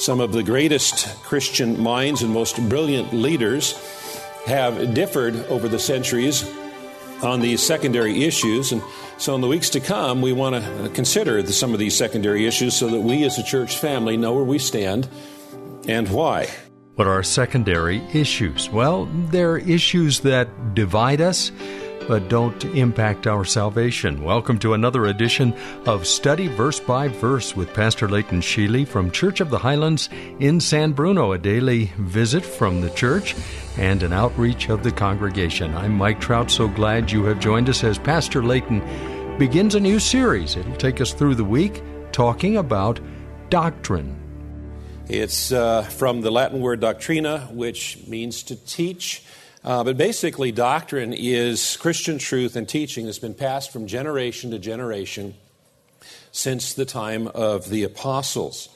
Some of the greatest Christian minds and most brilliant leaders have differed over the centuries on these secondary issues. And so, in the weeks to come, we want to consider some of these secondary issues so that we as a church family know where we stand and why. What are secondary issues? Well, they're issues that divide us but don't impact our salvation. Welcome to another edition of Study Verse by Verse with Pastor Leighton Sheely from Church of the Highlands in San Bruno, a daily visit from the church and an outreach of the congregation. I'm Mike Trout, so glad you have joined us as Pastor Leighton begins a new series. It'll take us through the week talking about doctrine. It's uh, from the Latin word doctrina, which means to teach. Uh, but basically, doctrine is Christian truth and teaching that's been passed from generation to generation since the time of the apostles.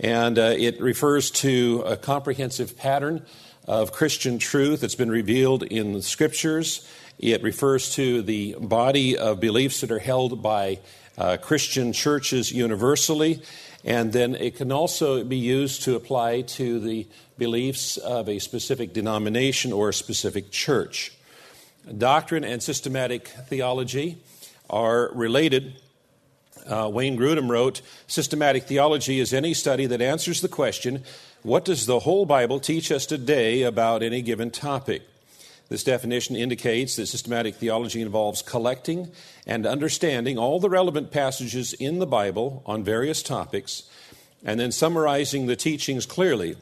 And uh, it refers to a comprehensive pattern of Christian truth that's been revealed in the scriptures. It refers to the body of beliefs that are held by uh, Christian churches universally. And then it can also be used to apply to the beliefs of a specific denomination or a specific church. Doctrine and systematic theology are related. Uh, Wayne Grudem wrote Systematic theology is any study that answers the question what does the whole Bible teach us today about any given topic? This definition indicates that systematic theology involves collecting and understanding all the relevant passages in the Bible on various topics and then summarizing the teachings clearly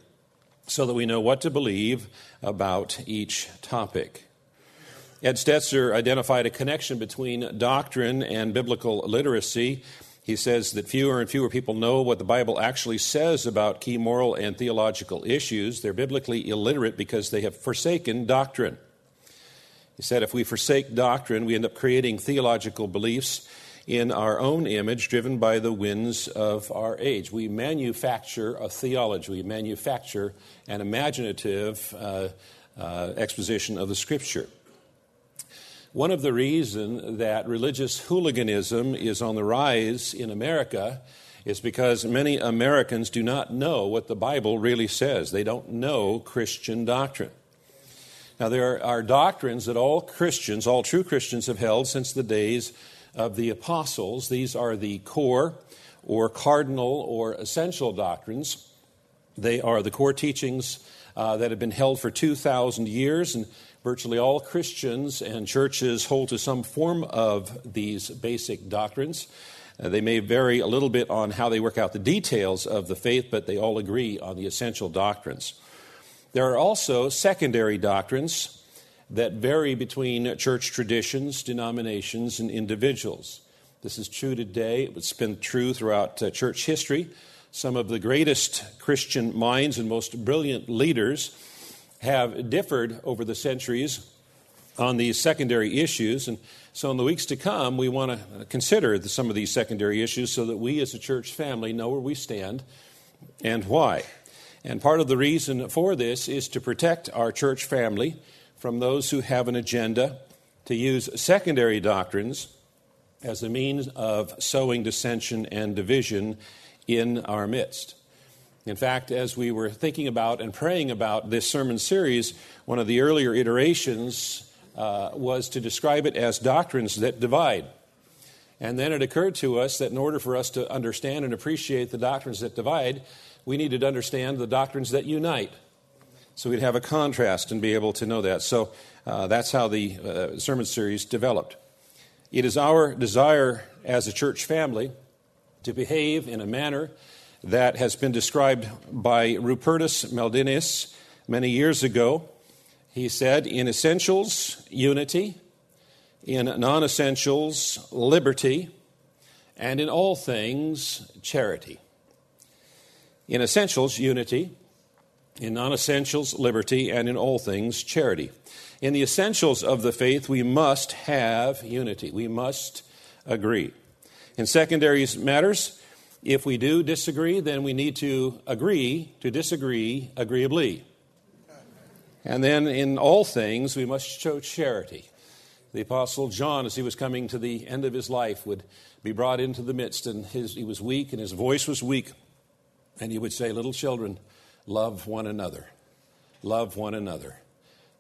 so that we know what to believe about each topic. Ed Stetzer identified a connection between doctrine and biblical literacy. He says that fewer and fewer people know what the Bible actually says about key moral and theological issues. They're biblically illiterate because they have forsaken doctrine. He said if we forsake doctrine, we end up creating theological beliefs in our own image, driven by the winds of our age. We manufacture a theology, we manufacture an imaginative uh, uh, exposition of the Scripture. One of the reasons that religious hooliganism is on the rise in America is because many Americans do not know what the Bible really says. They don't know Christian doctrine. Now, there are doctrines that all Christians, all true Christians, have held since the days of the apostles. These are the core or cardinal or essential doctrines. They are the core teachings uh, that have been held for 2,000 years, and virtually all Christians and churches hold to some form of these basic doctrines. Uh, they may vary a little bit on how they work out the details of the faith, but they all agree on the essential doctrines. There are also secondary doctrines that vary between church traditions, denominations, and individuals. This is true today. It's been true throughout uh, church history. Some of the greatest Christian minds and most brilliant leaders have differed over the centuries on these secondary issues. And so, in the weeks to come, we want to consider some of these secondary issues so that we as a church family know where we stand and why. And part of the reason for this is to protect our church family from those who have an agenda to use secondary doctrines as a means of sowing dissension and division in our midst. In fact, as we were thinking about and praying about this sermon series, one of the earlier iterations uh, was to describe it as doctrines that divide. And then it occurred to us that in order for us to understand and appreciate the doctrines that divide, we needed to understand the doctrines that unite. So we'd have a contrast and be able to know that. So uh, that's how the uh, sermon series developed. It is our desire as a church family to behave in a manner that has been described by Rupertus Meldenius many years ago. He said, in essentials, unity, in non essentials, liberty, and in all things, charity. In essentials, unity. In non essentials, liberty. And in all things, charity. In the essentials of the faith, we must have unity. We must agree. In secondary matters, if we do disagree, then we need to agree to disagree agreeably. And then in all things, we must show charity. The Apostle John, as he was coming to the end of his life, would be brought into the midst, and his, he was weak, and his voice was weak. And he would say, Little children, love one another. Love one another.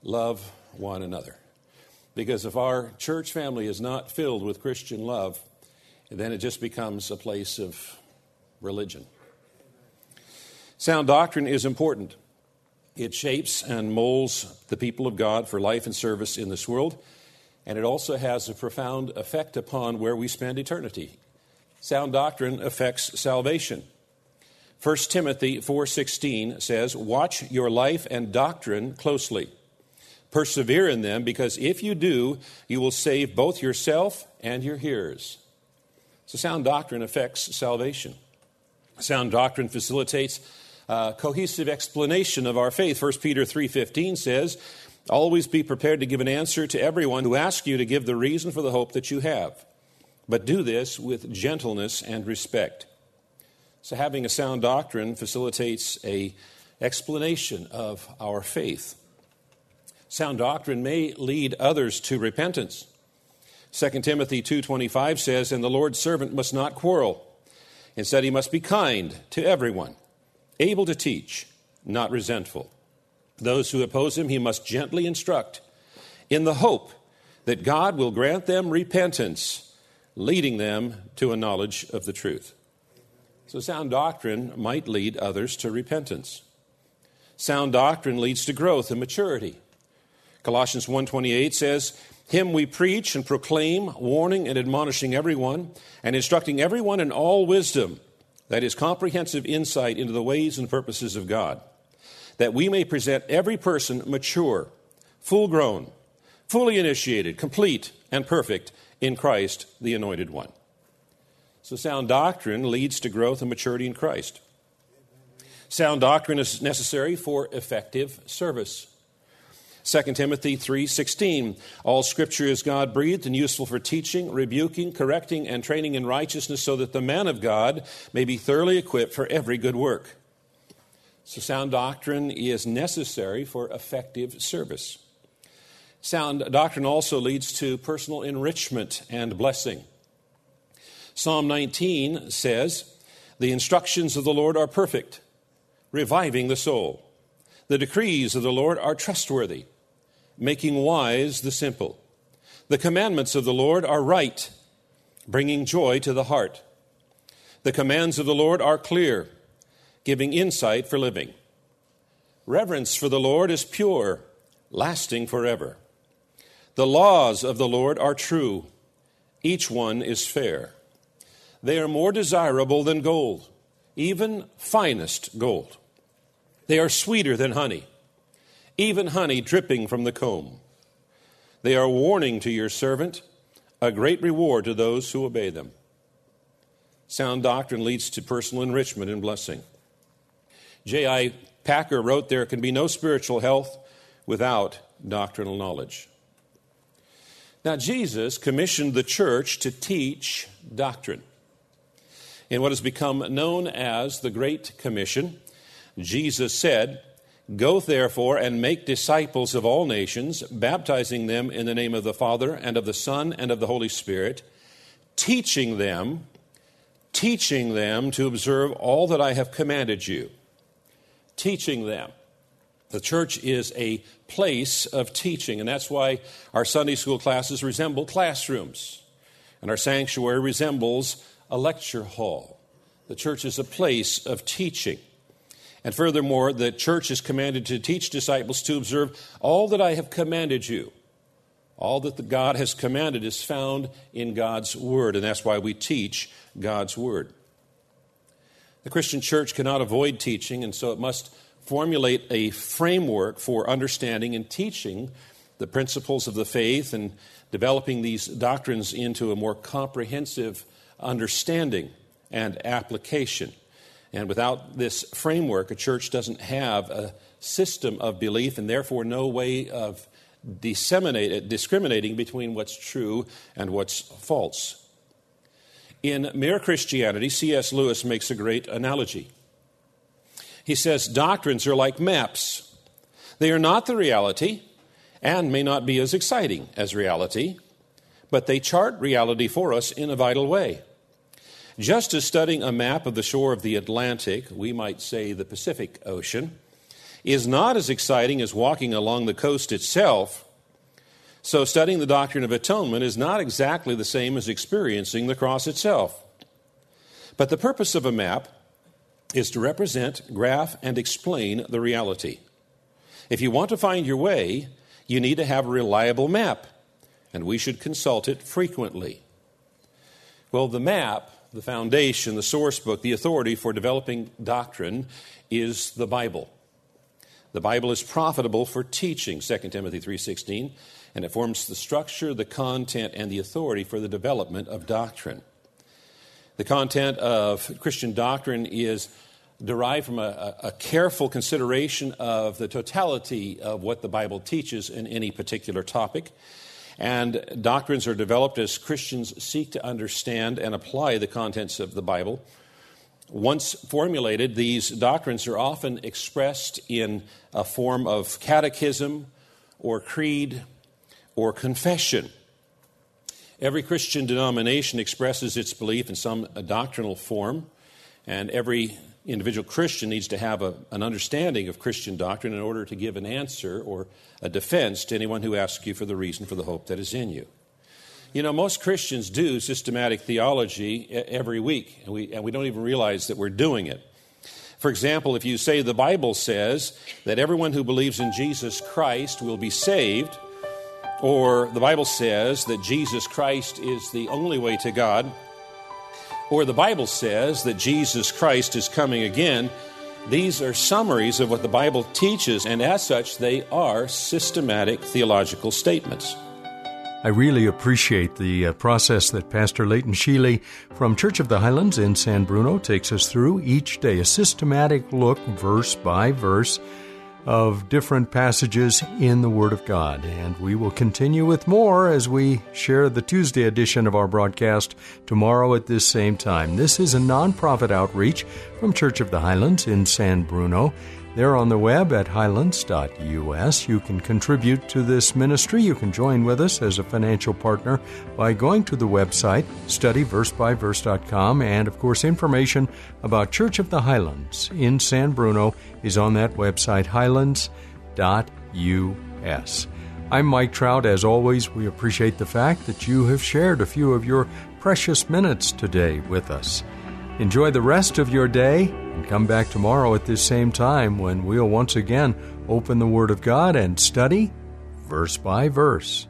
Love one another. Because if our church family is not filled with Christian love, then it just becomes a place of religion. Sound doctrine is important. It shapes and molds the people of God for life and service in this world, and it also has a profound effect upon where we spend eternity. Sound doctrine affects salvation. 1 Timothy 4:16 says, "Watch your life and doctrine closely. Persevere in them because if you do, you will save both yourself and your hearers." So sound doctrine affects salvation. Sound doctrine facilitates uh, cohesive explanation of our faith. 1 Peter 3:15 says, "Always be prepared to give an answer to everyone who asks you to give the reason for the hope that you have, but do this with gentleness and respect." So having a sound doctrine facilitates a explanation of our faith. Sound doctrine may lead others to repentance. 2 Timothy 2:25 says, "And the Lord's servant must not quarrel. Instead, he must be kind to everyone, able to teach, not resentful. Those who oppose him he must gently instruct, in the hope that God will grant them repentance, leading them to a knowledge of the truth. So, sound doctrine might lead others to repentance. Sound doctrine leads to growth and maturity. Colossians 1:28 says, "Him we preach and proclaim, warning and admonishing everyone, and instructing everyone in all wisdom." that is, comprehensive insight into the ways and purposes of God, that we may present every person mature, full grown, fully initiated, complete, and perfect in Christ, the Anointed One. So, sound doctrine leads to growth and maturity in Christ. Sound doctrine is necessary for effective service. 2 Timothy 3:16 All scripture is God breathed and useful for teaching, rebuking, correcting and training in righteousness so that the man of God may be thoroughly equipped for every good work. So sound doctrine is necessary for effective service. Sound doctrine also leads to personal enrichment and blessing. Psalm 19 says, "The instructions of the Lord are perfect, reviving the soul." The decrees of the Lord are trustworthy, making wise the simple. The commandments of the Lord are right, bringing joy to the heart. The commands of the Lord are clear, giving insight for living. Reverence for the Lord is pure, lasting forever. The laws of the Lord are true, each one is fair. They are more desirable than gold, even finest gold. They are sweeter than honey, even honey dripping from the comb. They are warning to your servant, a great reward to those who obey them. Sound doctrine leads to personal enrichment and blessing. J.I. Packer wrote, There can be no spiritual health without doctrinal knowledge. Now, Jesus commissioned the church to teach doctrine. In what has become known as the Great Commission, Jesus said, Go therefore and make disciples of all nations, baptizing them in the name of the Father and of the Son and of the Holy Spirit, teaching them, teaching them to observe all that I have commanded you. Teaching them. The church is a place of teaching, and that's why our Sunday school classes resemble classrooms, and our sanctuary resembles a lecture hall. The church is a place of teaching. And furthermore, the church is commanded to teach disciples to observe all that I have commanded you. All that the God has commanded is found in God's Word, and that's why we teach God's Word. The Christian church cannot avoid teaching, and so it must formulate a framework for understanding and teaching the principles of the faith and developing these doctrines into a more comprehensive understanding and application. And without this framework, a church doesn't have a system of belief and therefore no way of discriminating between what's true and what's false. In Mere Christianity, C.S. Lewis makes a great analogy. He says, Doctrines are like maps. They are not the reality and may not be as exciting as reality, but they chart reality for us in a vital way. Just as studying a map of the shore of the Atlantic, we might say the Pacific Ocean, is not as exciting as walking along the coast itself, so studying the doctrine of atonement is not exactly the same as experiencing the cross itself. But the purpose of a map is to represent, graph, and explain the reality. If you want to find your way, you need to have a reliable map, and we should consult it frequently. Well, the map, the foundation, the source book, the authority for developing doctrine is the Bible. The Bible is profitable for teaching, 2 Timothy 3:16, and it forms the structure, the content, and the authority for the development of doctrine. The content of Christian doctrine is derived from a, a, careful consideration of the totality of what the Bible teaches in any particular topic. And doctrines are developed as Christians seek to understand and apply the contents of the Bible once formulated, these doctrines are often expressed in a form of catechism or creed or confession. Every Christian denomination expresses its belief in some doctrinal form, and every individual Christian needs to have a, an understanding of Christian doctrine in order to give an answer or a defense to anyone who asks you for the reason for the hope that is in you. You know, most Christians do systematic theology every week, and we, and we don't even realize that we're doing it. For example, if you say the Bible says that everyone who believes in Jesus Christ will be saved, or the Bible says that Jesus Christ is the only way to God, or the Bible says that Jesus Christ is coming again, these are summaries of what the Bible teaches, and as such, they are systematic theological statements. I really appreciate the uh, process that Pastor Leighton Sheely from Church of the Highlands in San Bruno takes us through each day, a systematic look, verse by verse, of different passages in the Word of God. And we will continue with more as we share the Tuesday edition of our broadcast tomorrow at this same time. This is a nonprofit outreach from Church of the Highlands in San Bruno. They're on the web at highlands.us. You can contribute to this ministry. You can join with us as a financial partner by going to the website, studyversebyverse.com. And of course, information about Church of the Highlands in San Bruno is on that website, highlands.us. I'm Mike Trout. As always, we appreciate the fact that you have shared a few of your precious minutes today with us. Enjoy the rest of your day and come back tomorrow at this same time when we'll once again open the Word of God and study verse by verse.